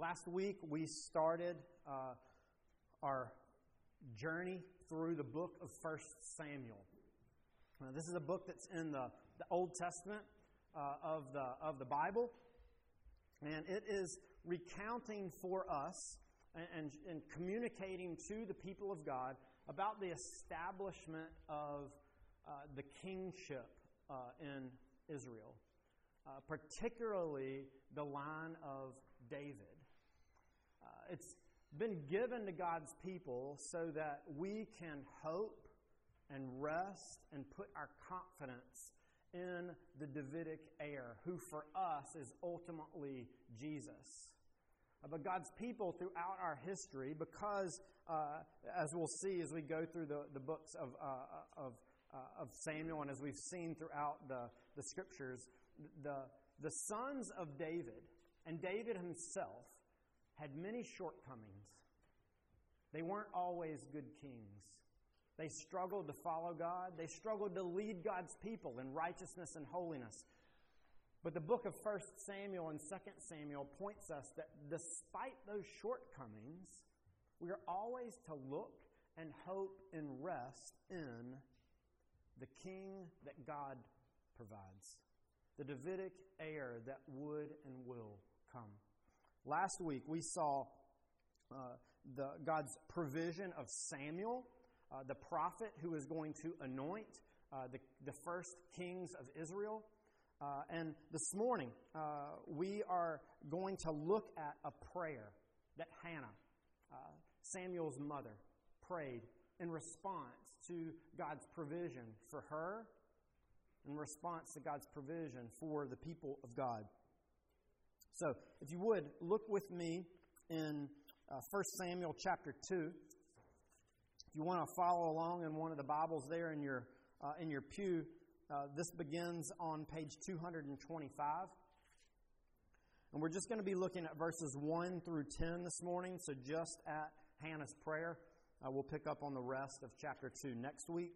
Last week we started uh, our journey through the book of First Samuel. Uh, this is a book that's in the, the Old Testament uh, of, the, of the Bible, and it is recounting for us and, and, and communicating to the people of God about the establishment of uh, the kingship uh, in Israel uh, particularly the line of David. Uh, it's been given to God's people so that we can hope and rest and put our confidence in the Davidic heir, who for us is ultimately Jesus. Uh, but God's people throughout our history, because, uh, as we'll see as we go through the, the books of, uh, of uh, of Samuel, and as we've seen throughout the, the scriptures, the, the sons of David and David himself had many shortcomings. They weren't always good kings. They struggled to follow God. They struggled to lead God's people in righteousness and holiness. But the book of 1 Samuel and 2 Samuel points us that despite those shortcomings, we are always to look and hope and rest in the king that God provides, the Davidic heir that would and will come. Last week we saw uh, the, God's provision of Samuel, uh, the prophet who is going to anoint uh, the, the first kings of Israel. Uh, and this morning uh, we are going to look at a prayer that Hannah, uh, Samuel's mother, prayed in response to God's provision for her, in response to God's provision for the people of God. So, if you would, look with me in uh, 1 Samuel chapter 2. If you want to follow along in one of the Bibles there in your, uh, in your pew, uh, this begins on page 225. And we're just going to be looking at verses 1 through 10 this morning, so just at Hannah's prayer. Uh, we'll pick up on the rest of chapter 2 next week.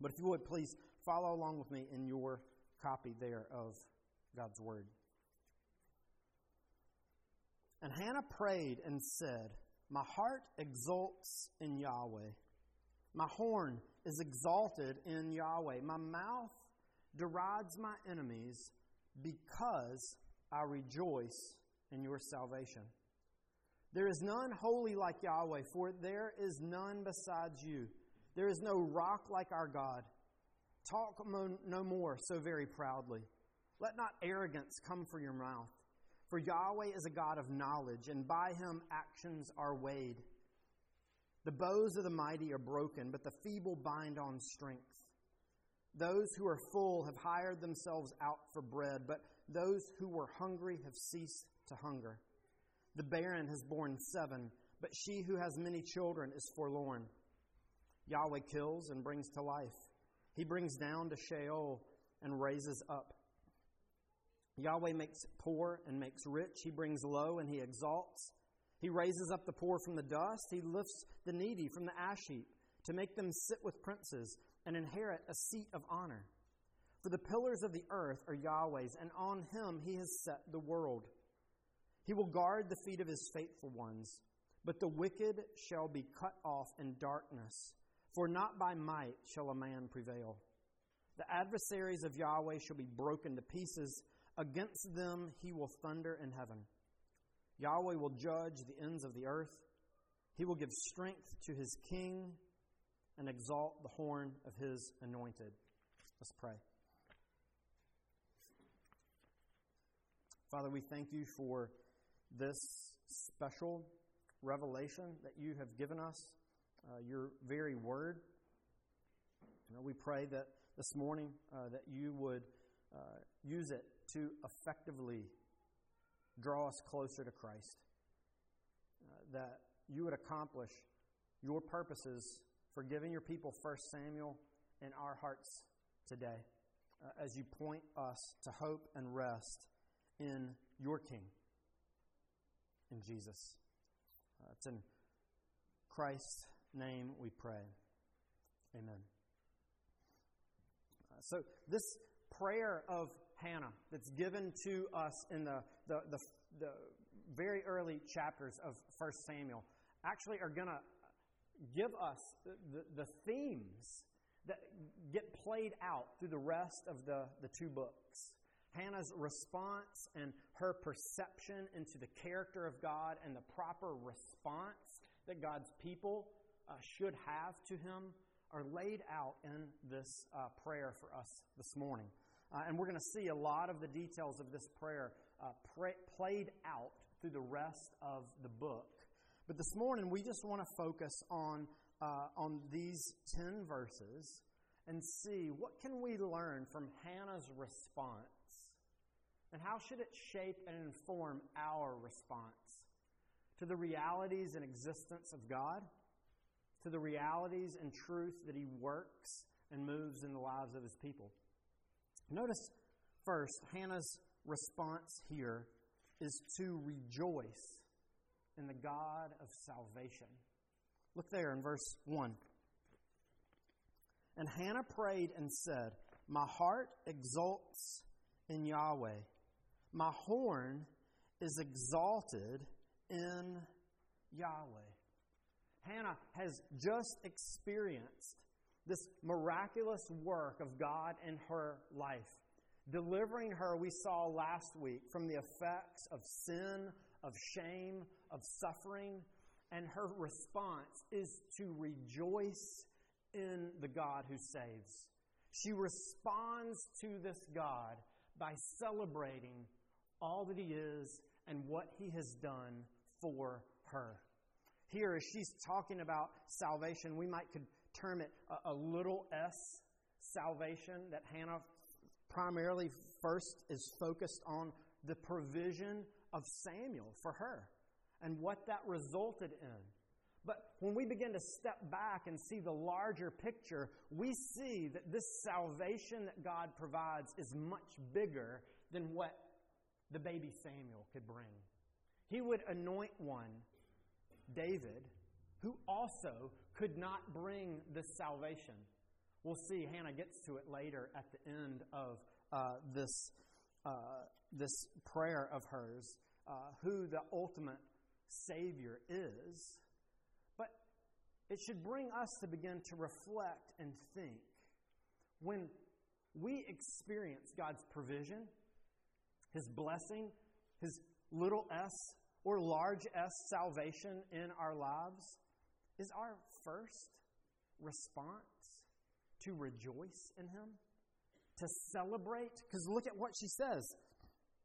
But if you would, please follow along with me in your copy there of God's Word. And Hannah prayed and said, My heart exults in Yahweh. My horn is exalted in Yahweh. My mouth derides my enemies because I rejoice in your salvation. There is none holy like Yahweh, for there is none besides you. There is no rock like our God. Talk no more so very proudly. Let not arrogance come from your mouth. For Yahweh is a God of knowledge, and by him actions are weighed. The bows of the mighty are broken, but the feeble bind on strength. Those who are full have hired themselves out for bread, but those who were hungry have ceased to hunger. The barren has borne seven, but she who has many children is forlorn. Yahweh kills and brings to life. He brings down to Sheol and raises up. Yahweh makes poor and makes rich. He brings low and he exalts. He raises up the poor from the dust. He lifts the needy from the ash heap to make them sit with princes and inherit a seat of honor. For the pillars of the earth are Yahweh's, and on him he has set the world. He will guard the feet of his faithful ones, but the wicked shall be cut off in darkness, for not by might shall a man prevail. The adversaries of Yahweh shall be broken to pieces. Against them he will thunder in heaven. Yahweh will judge the ends of the earth. He will give strength to his king and exalt the horn of his anointed. Let's pray. Father, we thank you for this special revelation that you have given us, uh, your very word. You know, we pray that this morning uh, that you would uh, use it to effectively draw us closer to Christ, uh, that you would accomplish your purposes for giving your people First Samuel in our hearts today, uh, as you point us to hope and rest in your King in Jesus. Uh, it's in Christ's name we pray. Amen. Uh, so, this prayer of Hannah that's given to us in the, the, the, the very early chapters of 1 Samuel actually are going to give us the, the, the, themes that get played out through the rest of the, the two books. Hannah's response and her perception into the character of God and the proper response that God's people uh, should have to Him are laid out in this uh, prayer for us this morning. Uh, and we're going to see a lot of the details of this prayer uh, pray, played out through the rest of the book. But this morning, we just want to focus on, uh, on these 10 verses and see what can we learn from Hannah's response and how should it shape and inform our response to the realities and existence of God, to the realities and truth that He works and moves in the lives of His people. Notice first, Hannah's response here is to rejoice in the God of salvation. Look there in verse 1. And Hannah prayed and said, My heart exults in Yahweh. My horn is exalted in Yahweh. Hannah has just experienced this miraculous work of God in her life, delivering her, we saw last week, from the effects of sin, of shame, of suffering. And her response is to rejoice in the God who saves. She responds to this God by celebrating all that He is and what He has done for her. Here, as she's talking about salvation, we might could term it a, a little s salvation that Hannah primarily first is focused on the provision of Samuel for her and what that resulted in. But when we begin to step back and see the larger picture, we see that this salvation that God provides is much bigger than what the baby Samuel could bring. He would anoint one, David, who also could not bring this salvation. We'll see. Hannah gets to it later at the end of uh, this, uh, this prayer of hers, uh, who the ultimate Savior is. But it should bring us to begin to reflect and think. When we experience God's provision, His blessing, His little s or large s salvation in our lives, is our first response to rejoice in Him? To celebrate? Because look at what she says.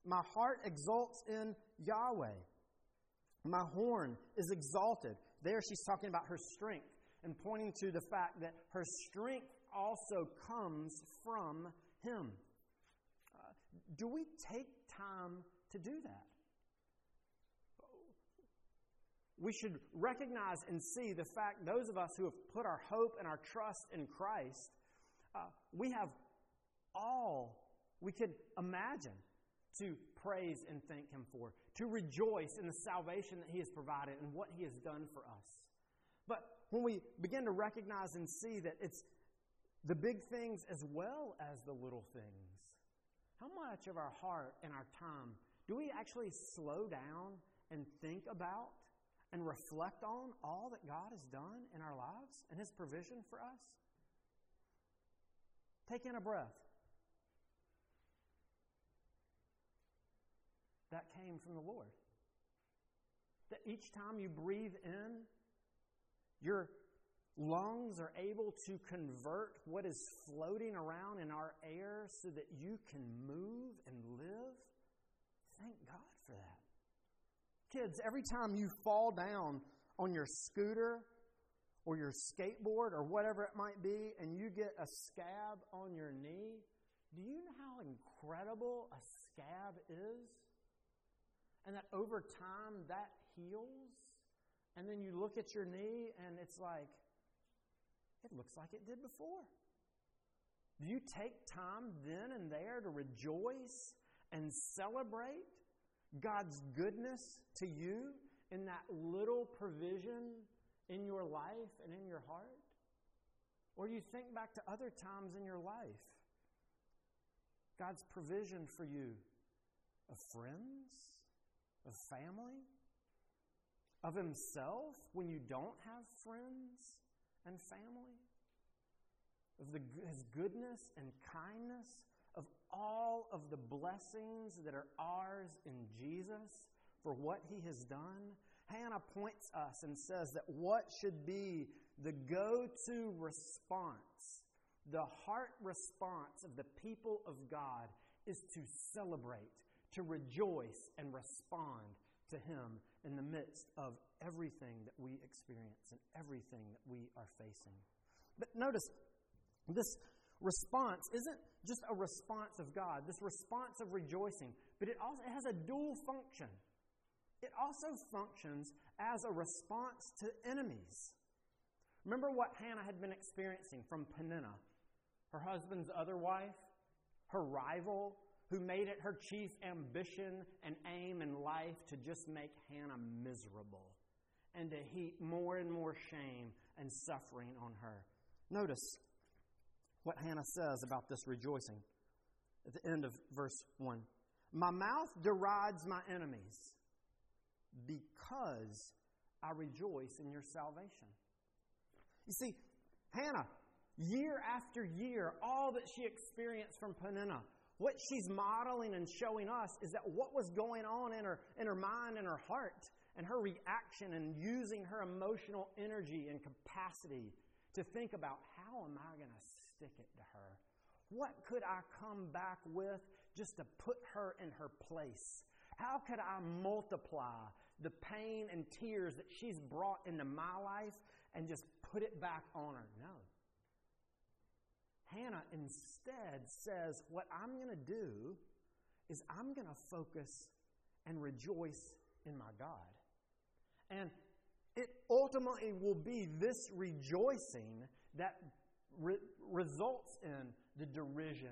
My heart exults in Yahweh. My horn is exalted. There she's talking about her strength and pointing to the fact that her strength also comes from Him. Uh, do we take time to do that? We should recognize and see the fact, those of us who have put our hope and our trust in Christ, uh, we have all we could imagine to praise and thank Him for, to rejoice in the salvation that He has provided and what He has done for us. But when we begin to recognize and see that it's the big things as well as the little things, how much of our heart and our time do we actually slow down and think about and reflect on all that God has done in our lives and His provision for us? Take in a breath. that came from the Lord. That each time you breathe in, your lungs are able to convert what is floating around in our air so that you can move and live. Thank God for that. Kids, every time you fall down on your scooter or your skateboard or whatever it might be and you get a scab on your knee, do you know how incredible a scab is? and that over time that heals. And then you look at your knee and it's like, it looks like it did before. Do you take time then and there to rejoice and celebrate God's goodness to you in that little provision in your life and in your heart? Or you think back to other times in your life? God's provision for you of friends, of family, of himself when you don't have friends and family, of the, his goodness and kindness, of all of the blessings that are ours in Jesus for what he has done. Hannah points us and says that what should be the go to response, the heart response of the people of God is to celebrate, to rejoice, and respond to Him in the midst of everything that we experience and everything that we are facing. But notice, this response isn't just a response of God, this response of rejoicing, but it also it has a dual function. It also functions as a response to enemies. Remember what Hannah had been experiencing from Peninnah, her husband's other wife, her rival, who made it her chief ambition and aim in life to just make Hannah miserable and to heap more and more shame and suffering on her. Notice what Hannah says about this rejoicing at the end of verse 1. My mouth derides my enemies because I rejoice in your salvation. You see, Hannah, year after year, all that she experienced from Peninnah, what she's modeling and showing us is that what was going on in her, in her mind and her heart and her reaction and using her emotional energy and capacity to think about how am I going to stick it to her? What could I come back with just to put her in her place? How could I multiply the pain and tears that she's brought into my life and just put it back on her? No. Hannah instead says, What I'm going to do is I'm going to focus and rejoice in my God. And it ultimately will be this rejoicing that re- results in the derision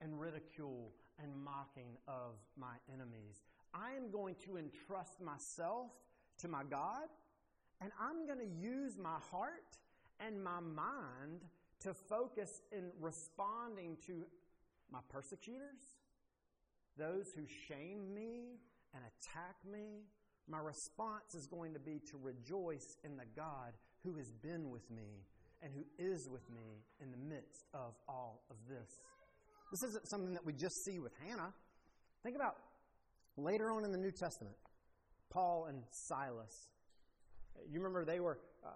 and ridicule and mocking of my enemies. I am going to entrust myself to my God, and I'm going to use my heart and my mind to focus in responding to my persecutors, those who shame me and attack me. My response is going to be to rejoice in the God who has been with me and who is with me in the midst of all of this. This isn't something that we just see with Hannah. Think about later on in the New Testament, Paul and Silas. You remember they were uh,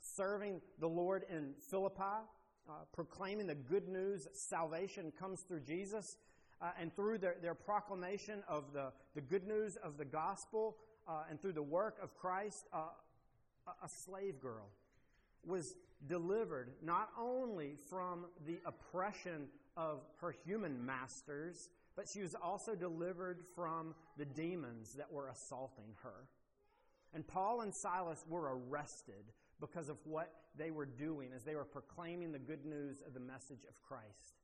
serving the Lord in Philippi uh, proclaiming the good news that salvation comes through Jesus. Uh, and through their, their proclamation of the, the good news of the gospel uh, and through the work of Christ, uh, a slave girl was delivered not only from the oppression of her human masters, but she was also delivered from the demons that were assaulting her. And Paul and Silas were arrested because of what they were doing as they were proclaiming the good news of the message of Christ.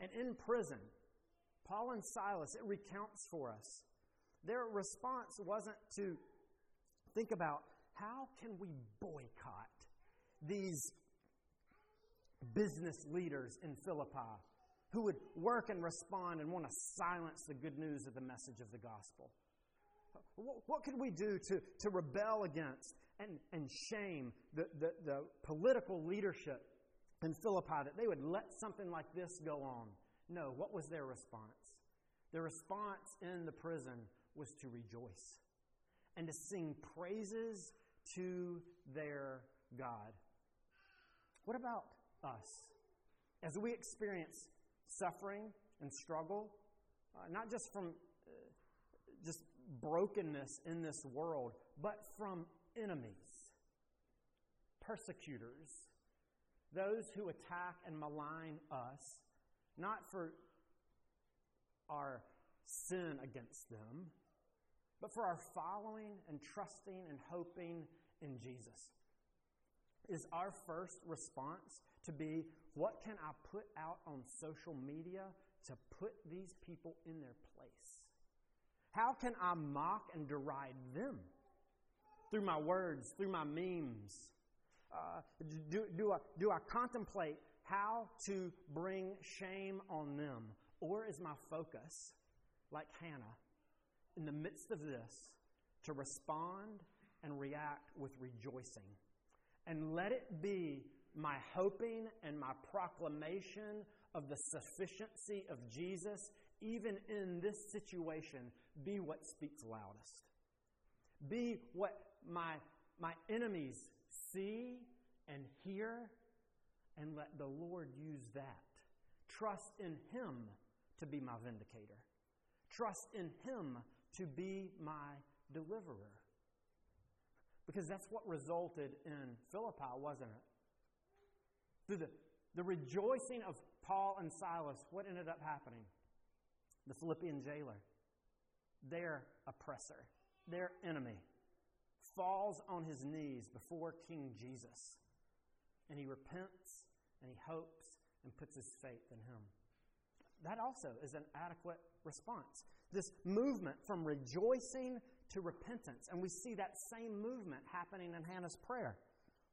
And in prison, Paul and Silas, it recounts for us. Their response wasn't to think about how can we boycott these business leaders in Philippi who would work and respond and want to silence the good news of the message of the gospel. What could we do to, to rebel against and, and shame the, the, the political leadership in Philippi that they would let something like this go on. No, what was their response? Their response in the prison was to rejoice and to sing praises to their God. What about us? As we experience suffering and struggle, uh, not just from uh, just brokenness in this world, but from enemies, persecutors, those who attack and malign us, not for our sin against them, but for our following and trusting and hoping in Jesus. Is our first response to be, what can I put out on social media to put these people in their place? How can I mock and deride them? through my words, through my memes? Uh, do, do, I, do I contemplate how to bring shame on them? Or is my focus, like Hannah, in the midst of this, to respond and react with rejoicing. And let it be my hoping and my proclamation of the sufficiency of Jesus, even in this situation, be what speaks loudest. Be what my, my enemies see and hear, and let the Lord use that. Trust in Him to be my vindicator. Trust in Him to be my deliverer. Because that's what resulted in Philippi, wasn't it? Through the, the rejoicing of Paul and Silas, what ended up happening? The Philippian jailer, their oppressor, their enemy, falls on his knees before King Jesus. And he repents and he hopes and puts his faith in him. That also is an adequate response. This movement from rejoicing to repentance. And we see that same movement happening in Hannah's prayer.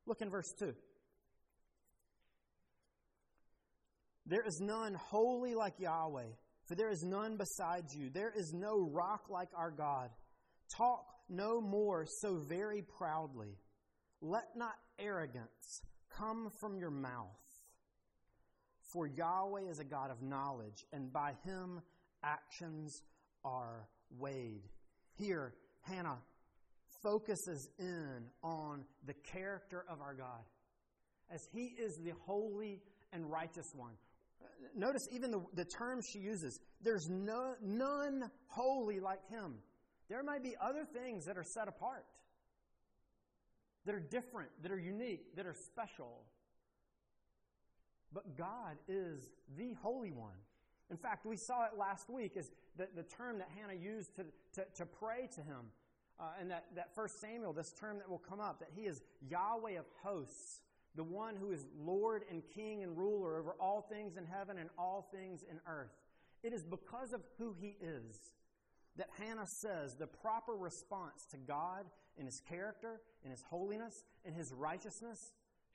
Look in verse 2. There is none holy like Yahweh, for there is none besides you. There is no rock like our God. Talk no more so very proudly. Let not arrogance come from your mouth. For Yahweh is a God of knowledge, and by him actions are weighed. Here, Hannah focuses in on the character of our God as he is the holy and righteous one. Notice even the, the term she uses there's no, none holy like him. There might be other things that are set apart, that are different, that are unique, that are special. But God is the Holy One. In fact, we saw it last week as the, the term that Hannah used to, to, to pray to him. Uh, and that, that first Samuel, this term that will come up, that he is Yahweh of hosts, the one who is Lord and King and ruler over all things in heaven and all things in earth. It is because of who he is that Hannah says the proper response to God in his character, in his holiness, in his righteousness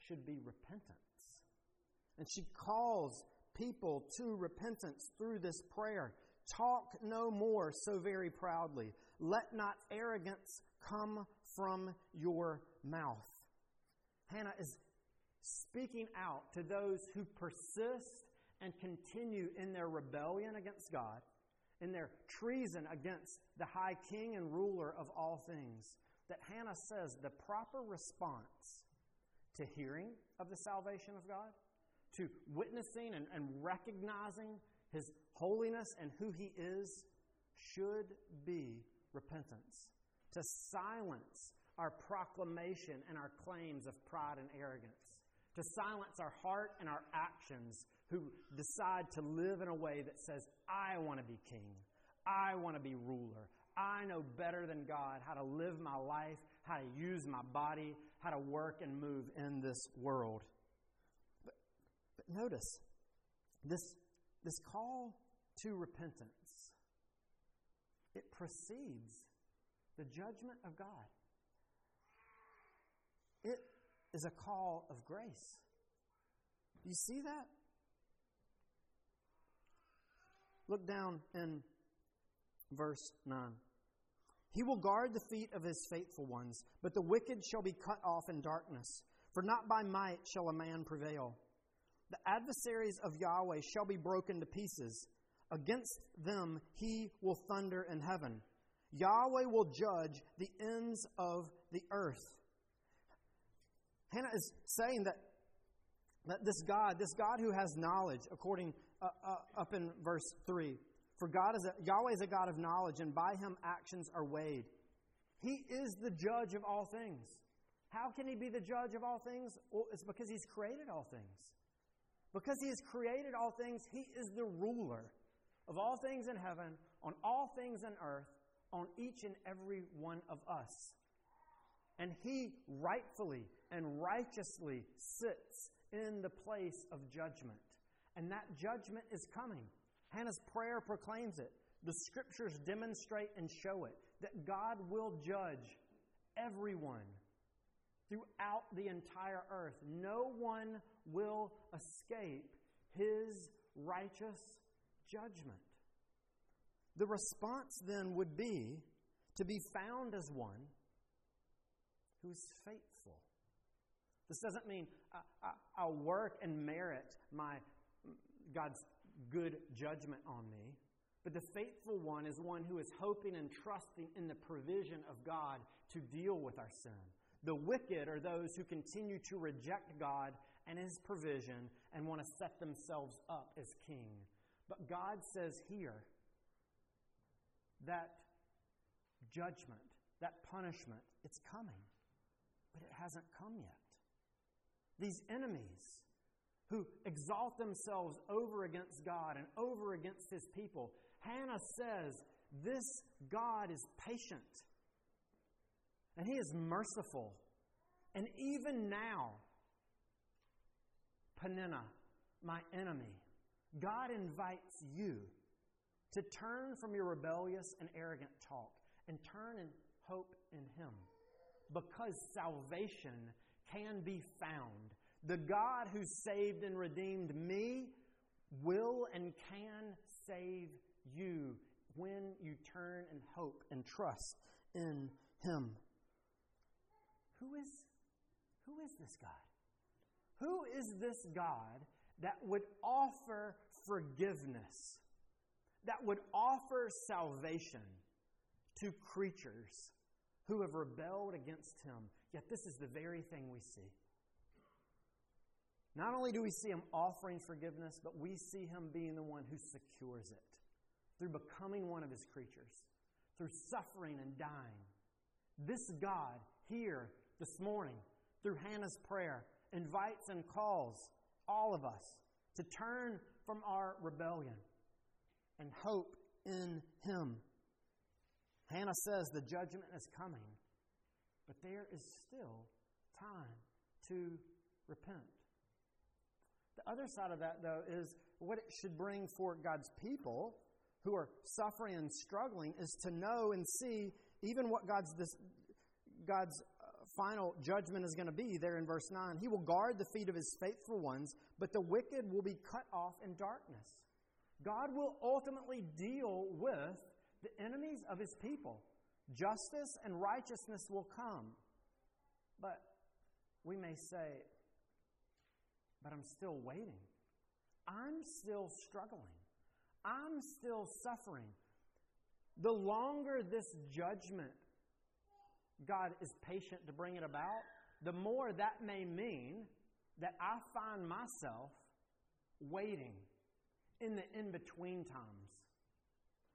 should be repentance. And she calls people to repentance through this prayer. Talk no more so very proudly. Let not arrogance come from your mouth. Hannah is speaking out to those who persist and continue in their rebellion against God, in their treason against the high king and ruler of all things, that Hannah says the proper response to hearing of the salvation of God, to witnessing and, and recognizing His holiness and who He is, should be repentance. To silence our proclamation and our claims of pride and arrogance to silence our heart and our actions who decide to live in a way that says, I want to be king. I want to be ruler. I know better than God how to live my life, how to use my body, how to work and move in this world. But, notice this, this call to repentance, it precedes the judgment of God. It is a call of grace. Do you see that? Look down in verse 9. He will guard the feet of his faithful ones, but the wicked shall be cut off in darkness. For not by might shall a man prevail. The adversaries of Yahweh shall be broken to pieces. Against them he will thunder in heaven. Yahweh will judge the ends of the earth. Hannah is saying that, that this God, this God who has knowledge, according uh, uh, up in verse 3, for God is a, Yahweh is a God of knowledge, and by him actions are weighed. He is the judge of all things. How can he be the judge of all things? Well, it's because he's created all things. Because he has created all things, he is the ruler of all things in heaven, on all things in earth, on each and every one of us. And he rightfully and righteously sits in the place of judgment. And that judgment is coming. Hannah's prayer proclaims it. The scriptures demonstrate and show it that God will judge everyone throughout the entire earth. No one will escape his righteous judgment. The response then would be to be found as one who is faithful. This doesn't mean I, will work and merit my God's good judgment on me. But the faithful one is one who is hoping and trusting in the provision of God to deal with our sin. The wicked are those who continue to reject God and His provision and want to set themselves up as king. But God says here that judgment, that punishment, it's coming, but it hasn't come yet. These enemies who exalt themselves over against God and over against His people, Hannah says, This God is patient and He is merciful. And even now, Peninnah, my enemy, God invites you to turn from your rebellious and arrogant talk and turn and hope in Him. Because salvation can be found. The God who saved and redeemed me will and can save you when you turn and hope and trust in Him. Who is, who is this God? Who is this God that would offer forgiveness, that would offer salvation to creatures who have rebelled against Him? Yet this is the very thing we see. Not only do we see Him offering forgiveness, but we see Him being the one who secures it through becoming one of His creatures, through suffering and dying. This God here this morning, through Hannah's prayer, invites and calls all of us to turn from our rebellion and hope in Him. Hannah says the judgment is coming, but there is still time to repent. The other side of that, though, is what it should bring for God's people who are suffering and struggling is to know and see even what God's, this, God's final judgment is going to be there in verse 9. He will guard the feet of his faithful ones, but the wicked will be cut off in darkness. God will ultimately deal with the enemies of his people. Justice and righteousness will come. But we may say, but I'm still waiting. I'm still struggling. I'm still suffering. The longer this judgment God is patient to bring it about, the more that may mean that I find myself waiting in the in between times,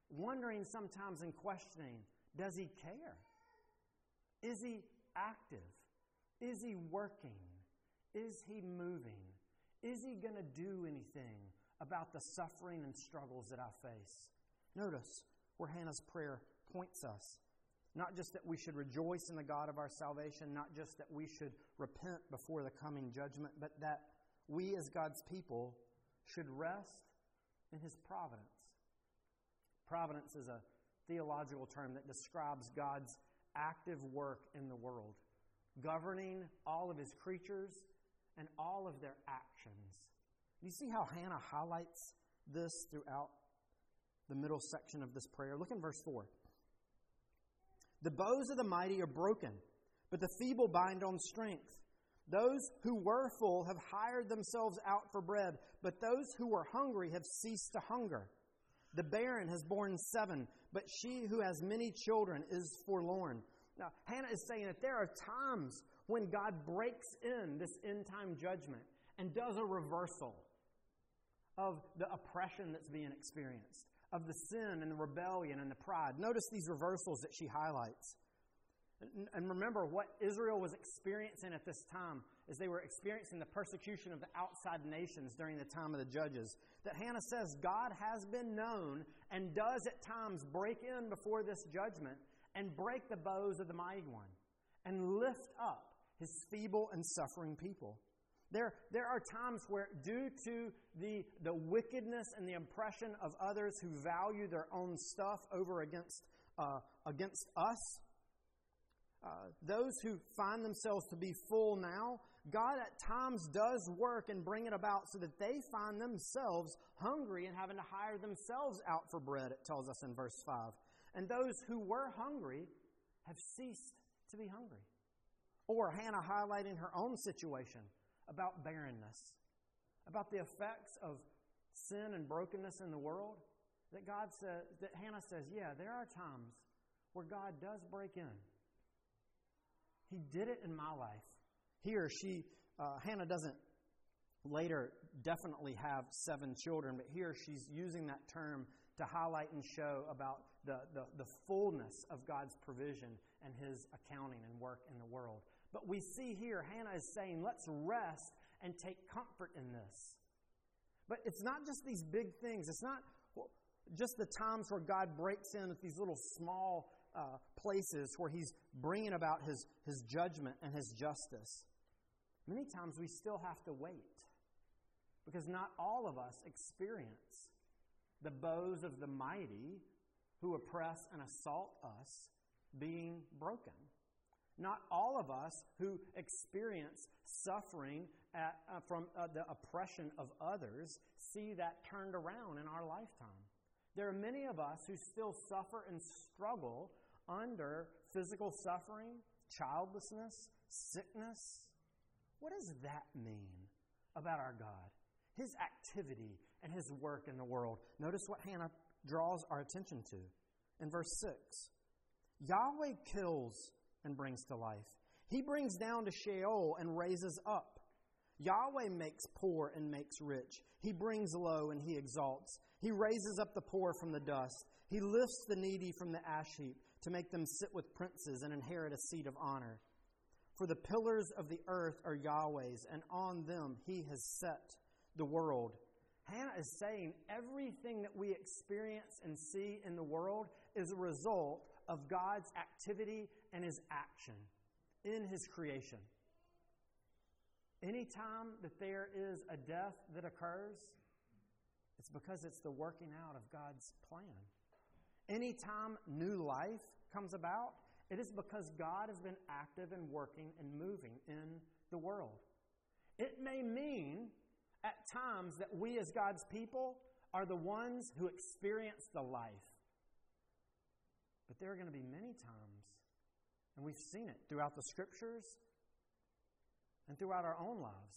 wondering sometimes and questioning does he care? Is he active? Is he working? Is he moving? Is he going to do anything about the suffering and struggles that I face? Notice where Hannah's prayer points us. Not just that we should rejoice in the God of our salvation, not just that we should repent before the coming judgment, but that we as God's people should rest in His providence. Providence is a theological term that describes God's active work in the world, governing all of His creatures and all of their actions. You see how Hannah highlights this throughout the middle section of this prayer? Look in verse 4. The bows of the mighty are broken, but the feeble bind on strength. Those who were full have hired themselves out for bread, but those who were hungry have ceased to hunger. The barren has borne seven, but she who has many children is forlorn. Now, Hannah is saying that there are times when God breaks in this end time judgment and does a reversal of the oppression that's being experienced of the sin and the rebellion and the pride. Notice these reversals that she highlights. And remember what Israel was experiencing at this time is they were experiencing the persecution of the outside nations during the time of the judges. That Hannah says God has been known and does at times break in before this judgment and break the bows of the mighty one and lift up his feeble and suffering people. There, there are times where, due to the, the wickedness and the oppression of others who value their own stuff over against, uh, against us, uh, those who find themselves to be full now, God at times does work and bring it about so that they find themselves hungry and having to hire themselves out for bread, it tells us in verse 5. and those who were hungry have ceased to be hungry. Or Hannah highlighting her own situation about barrenness, about the effects of sin and brokenness in the world. That God says, that Hannah says, yeah, there are times where God does break in. He did it in my life. He or she, uh, Hannah doesn't later definitely have seven children, but here she's using that term to highlight and show about the, the, the fullness of God's provision and His accounting and work in the world. But we see here, Hannah is saying, let's rest and take comfort in this. But it's not just these big things. It's not just the times where God breaks in with these little small uh, places where He's bringing about His, His judgment and His justice. Many times we still have to wait because not all of us experience the bows of the mighty who oppress and assault us being broken. Not all of us who experience suffering at, uh, from uh, the oppression of others see that turned around in our lifetime. There are many of us who still suffer and struggle under physical suffering, childlessness, sickness. What does that mean about our God? His activity and his work in the world. Notice what Hannah draws our attention to in verse 6. Yahweh kills and brings to life. He brings down to Sheol and raises up. Yahweh makes poor and makes rich. He brings low and he exalts. He raises up the poor from the dust. He lifts the needy from the ash heap to make them sit with princes and inherit a seat of honor. For the pillars of the earth are Yahweh's, and on them he has set the world. Hannah is saying everything that we experience and see in the world is a result of God's activity and his action in his creation. Anytime that there is a death that occurs, it's because it's the working out of God's plan. Anytime new life comes about, it is because God has been active and working and moving in the world. It may mean at times that we as God's people are the ones who experience the life. But there are going to be many times, and we've seen it throughout the scriptures and throughout our own lives,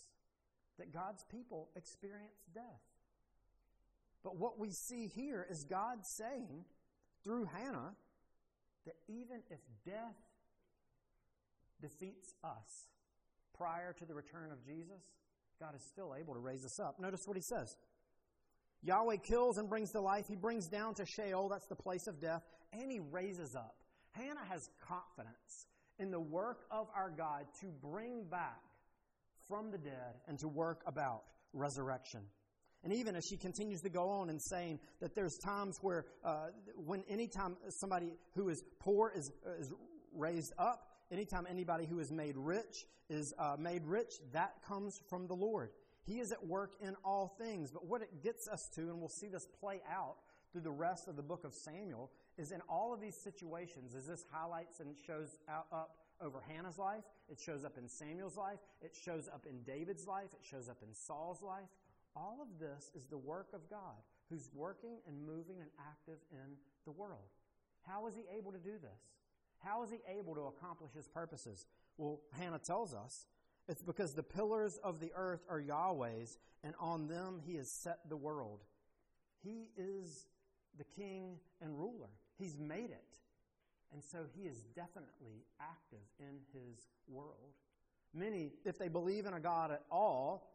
that God's people experience death. But what we see here is God saying through Hannah that even if death defeats us prior to the return of Jesus, God is still able to raise us up. Notice what he says. Yahweh kills and brings to life. He brings down to Sheol, that's the place of death, and he raises up. Hannah has confidence in the work of our God to bring back from the dead and to work about resurrection. And even as she continues to go on and saying that there's times where, uh, when anytime somebody who is poor is, is raised up, anytime anybody who is made rich is uh, made rich, that comes from the Lord. He is at work in all things. But what it gets us to, and we'll see this play out through the rest of the book of Samuel, is in all of these situations, as this highlights and shows up over Hannah's life, it shows up in Samuel's life, it shows up in David's life, it shows up in Saul's life. All of this is the work of God who's working and moving and active in the world. How is he able to do this? How is he able to accomplish his purposes? Well, Hannah tells us it's because the pillars of the earth are Yahweh's, and on them he has set the world. He is the king and ruler, he's made it. And so he is definitely active in his world. Many, if they believe in a God at all,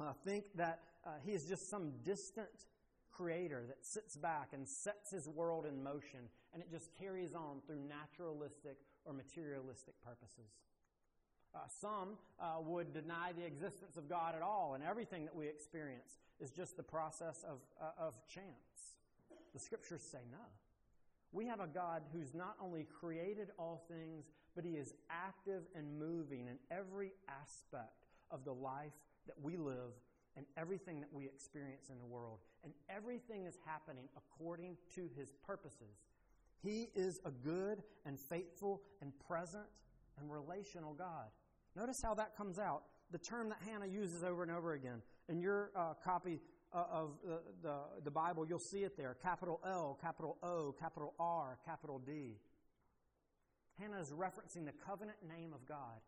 uh, think that uh, he is just some distant creator that sits back and sets his world in motion and it just carries on through naturalistic or materialistic purposes. Uh, some uh, would deny the existence of God at all, and everything that we experience is just the process of, uh, of chance. The scriptures say no. We have a God who's not only created all things, but He is active and moving in every aspect of the life that we live and everything that we experience in the world. And everything is happening according to His purposes. He is a good and faithful and present and relational God. Notice how that comes out. The term that Hannah uses over and over again. In your uh, copy Uh, of the, the, the Bible, you'll see it there capital L, capital O, capital R, capital D. Hannah is referencing the covenant name of God.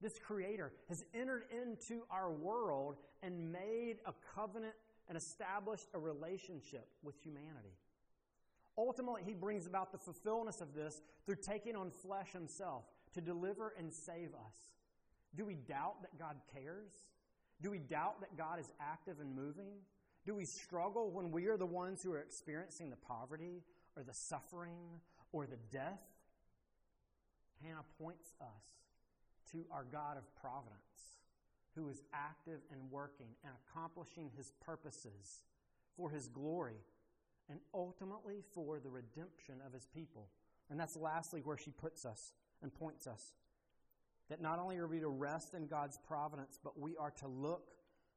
This Creator has entered into our world and made a covenant and established a relationship with humanity. Ultimately, He brings about the fulfillment of this through taking on flesh Himself to deliver and save us. Do we doubt that God cares? Do we doubt that God is active and moving? Do we struggle when we are the ones who are experiencing the poverty or the suffering or the death? Hannah points us to our God of providence, who is active and working and accomplishing his purposes for his glory and ultimately for the redemption of his people. And that's lastly where she puts us and points us. That not only are we to rest in God's providence, but we are to look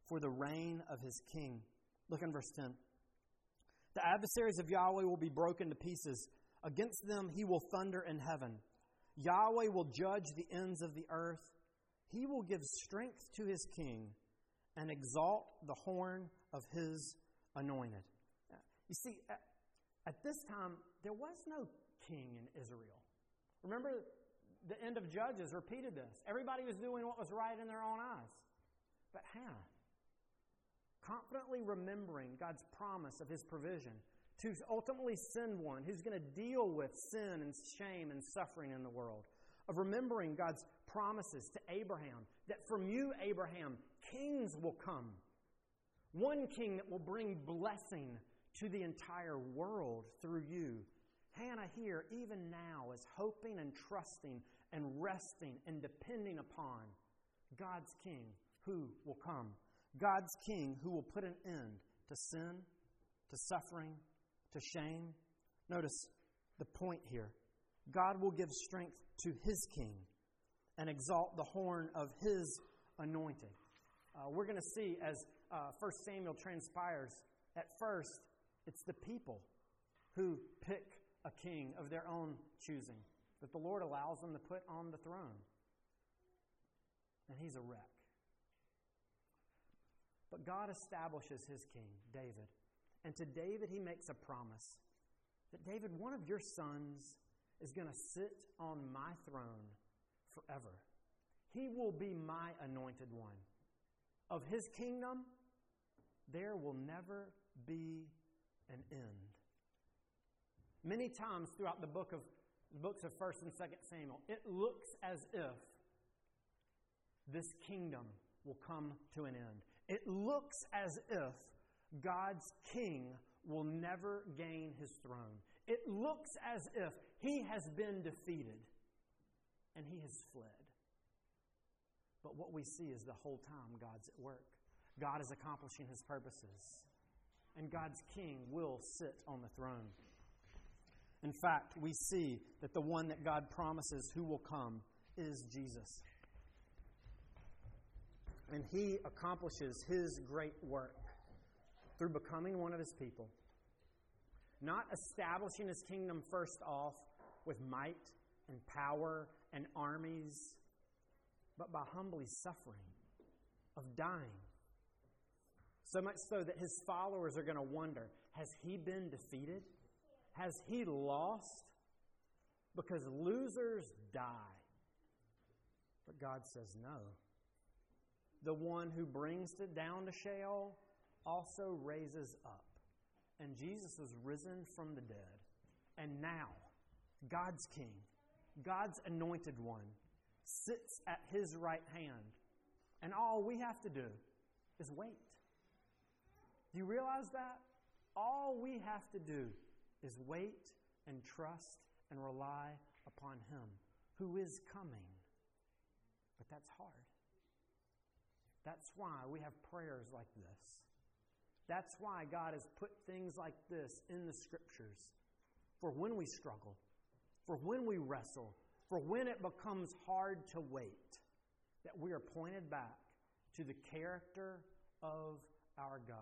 for the reign of his king. Look in verse 10. The adversaries of Yahweh will be broken to pieces. Against them he will thunder in heaven. Yahweh will judge the ends of the earth. He will give strength to his king and exalt the horn of his anointed. You see, at, this time, there was no king in Israel. Remember, the end of Judges repeated this. Everybody was doing what was right in their own eyes. But Hannah, confidently remembering God's promise of his provision, to ultimately send one who's going to deal with sin and shame and suffering in the world. Of remembering God's promises to Abraham that from you, Abraham, kings will come. One king that will bring blessing to the entire world through you. Hannah here, even now, is hoping and trusting and resting and depending upon God's king who will come. God's king who will put an end to sin, to suffering, to shame. Notice the point here God will give strength to his king and exalt the horn of his anointed. Uh, we're going to see as uh, 1 Samuel transpires, at first, it's the people who pick a king of their own choosing that the Lord allows them to put on the throne. And he's a wreck. But God establishes his king, David, and to David, he makes a promise that David, one of your sons, is going to sit on my throne forever. He will be my anointed one. Of his kingdom, there will never be an end. Many times throughout the book of the books of 1st and 2nd Samuel, it looks as if this kingdom will come to an end. It looks as if God's king will never gain his throne. It looks as if he has been defeated and he has fled. But what we see is the whole time God's at work. God is accomplishing his purposes. And God's king will sit on the throne. In fact, we see that the one that God promises who will come is Jesus. And he accomplishes his great work through becoming one of his people, not establishing his kingdom first off with might and power and armies, but by humbly suffering, of dying. So much so that his followers are going to wonder has he been defeated? Has he lost? Because losers die. But God says no. The one who brings it down to Sheol also raises up. And Jesus is risen from the dead. And now, God's King, God's anointed one, sits at his right hand. And all we have to do is wait. Do you realize that? All we have to do is wait and trust and rely upon Him who is coming. But that's hard. That's why we have prayers like this. That's why God has put things like this in the scriptures for when we struggle, for when we wrestle, for when it becomes hard to wait, that we are pointed back to the character of our God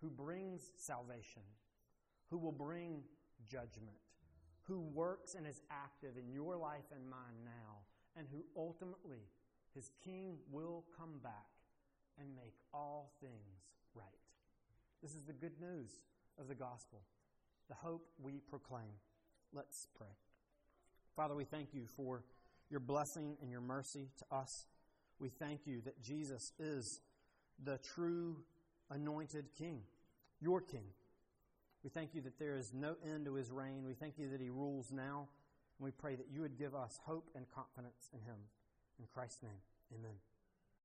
who brings salvation, who will bring judgment, who works and is active in your life and mine now, and who ultimately, his king will come back and make all things right. This is the good news of the gospel, the hope we proclaim. Let's pray. Father, we thank you for your blessing and your mercy to us. We thank you that Jesus is the true anointed King, your King. We thank you that there is no end to his reign. We thank you that he rules now. And we pray that you would give us hope and confidence in him. In Christ's name, amen.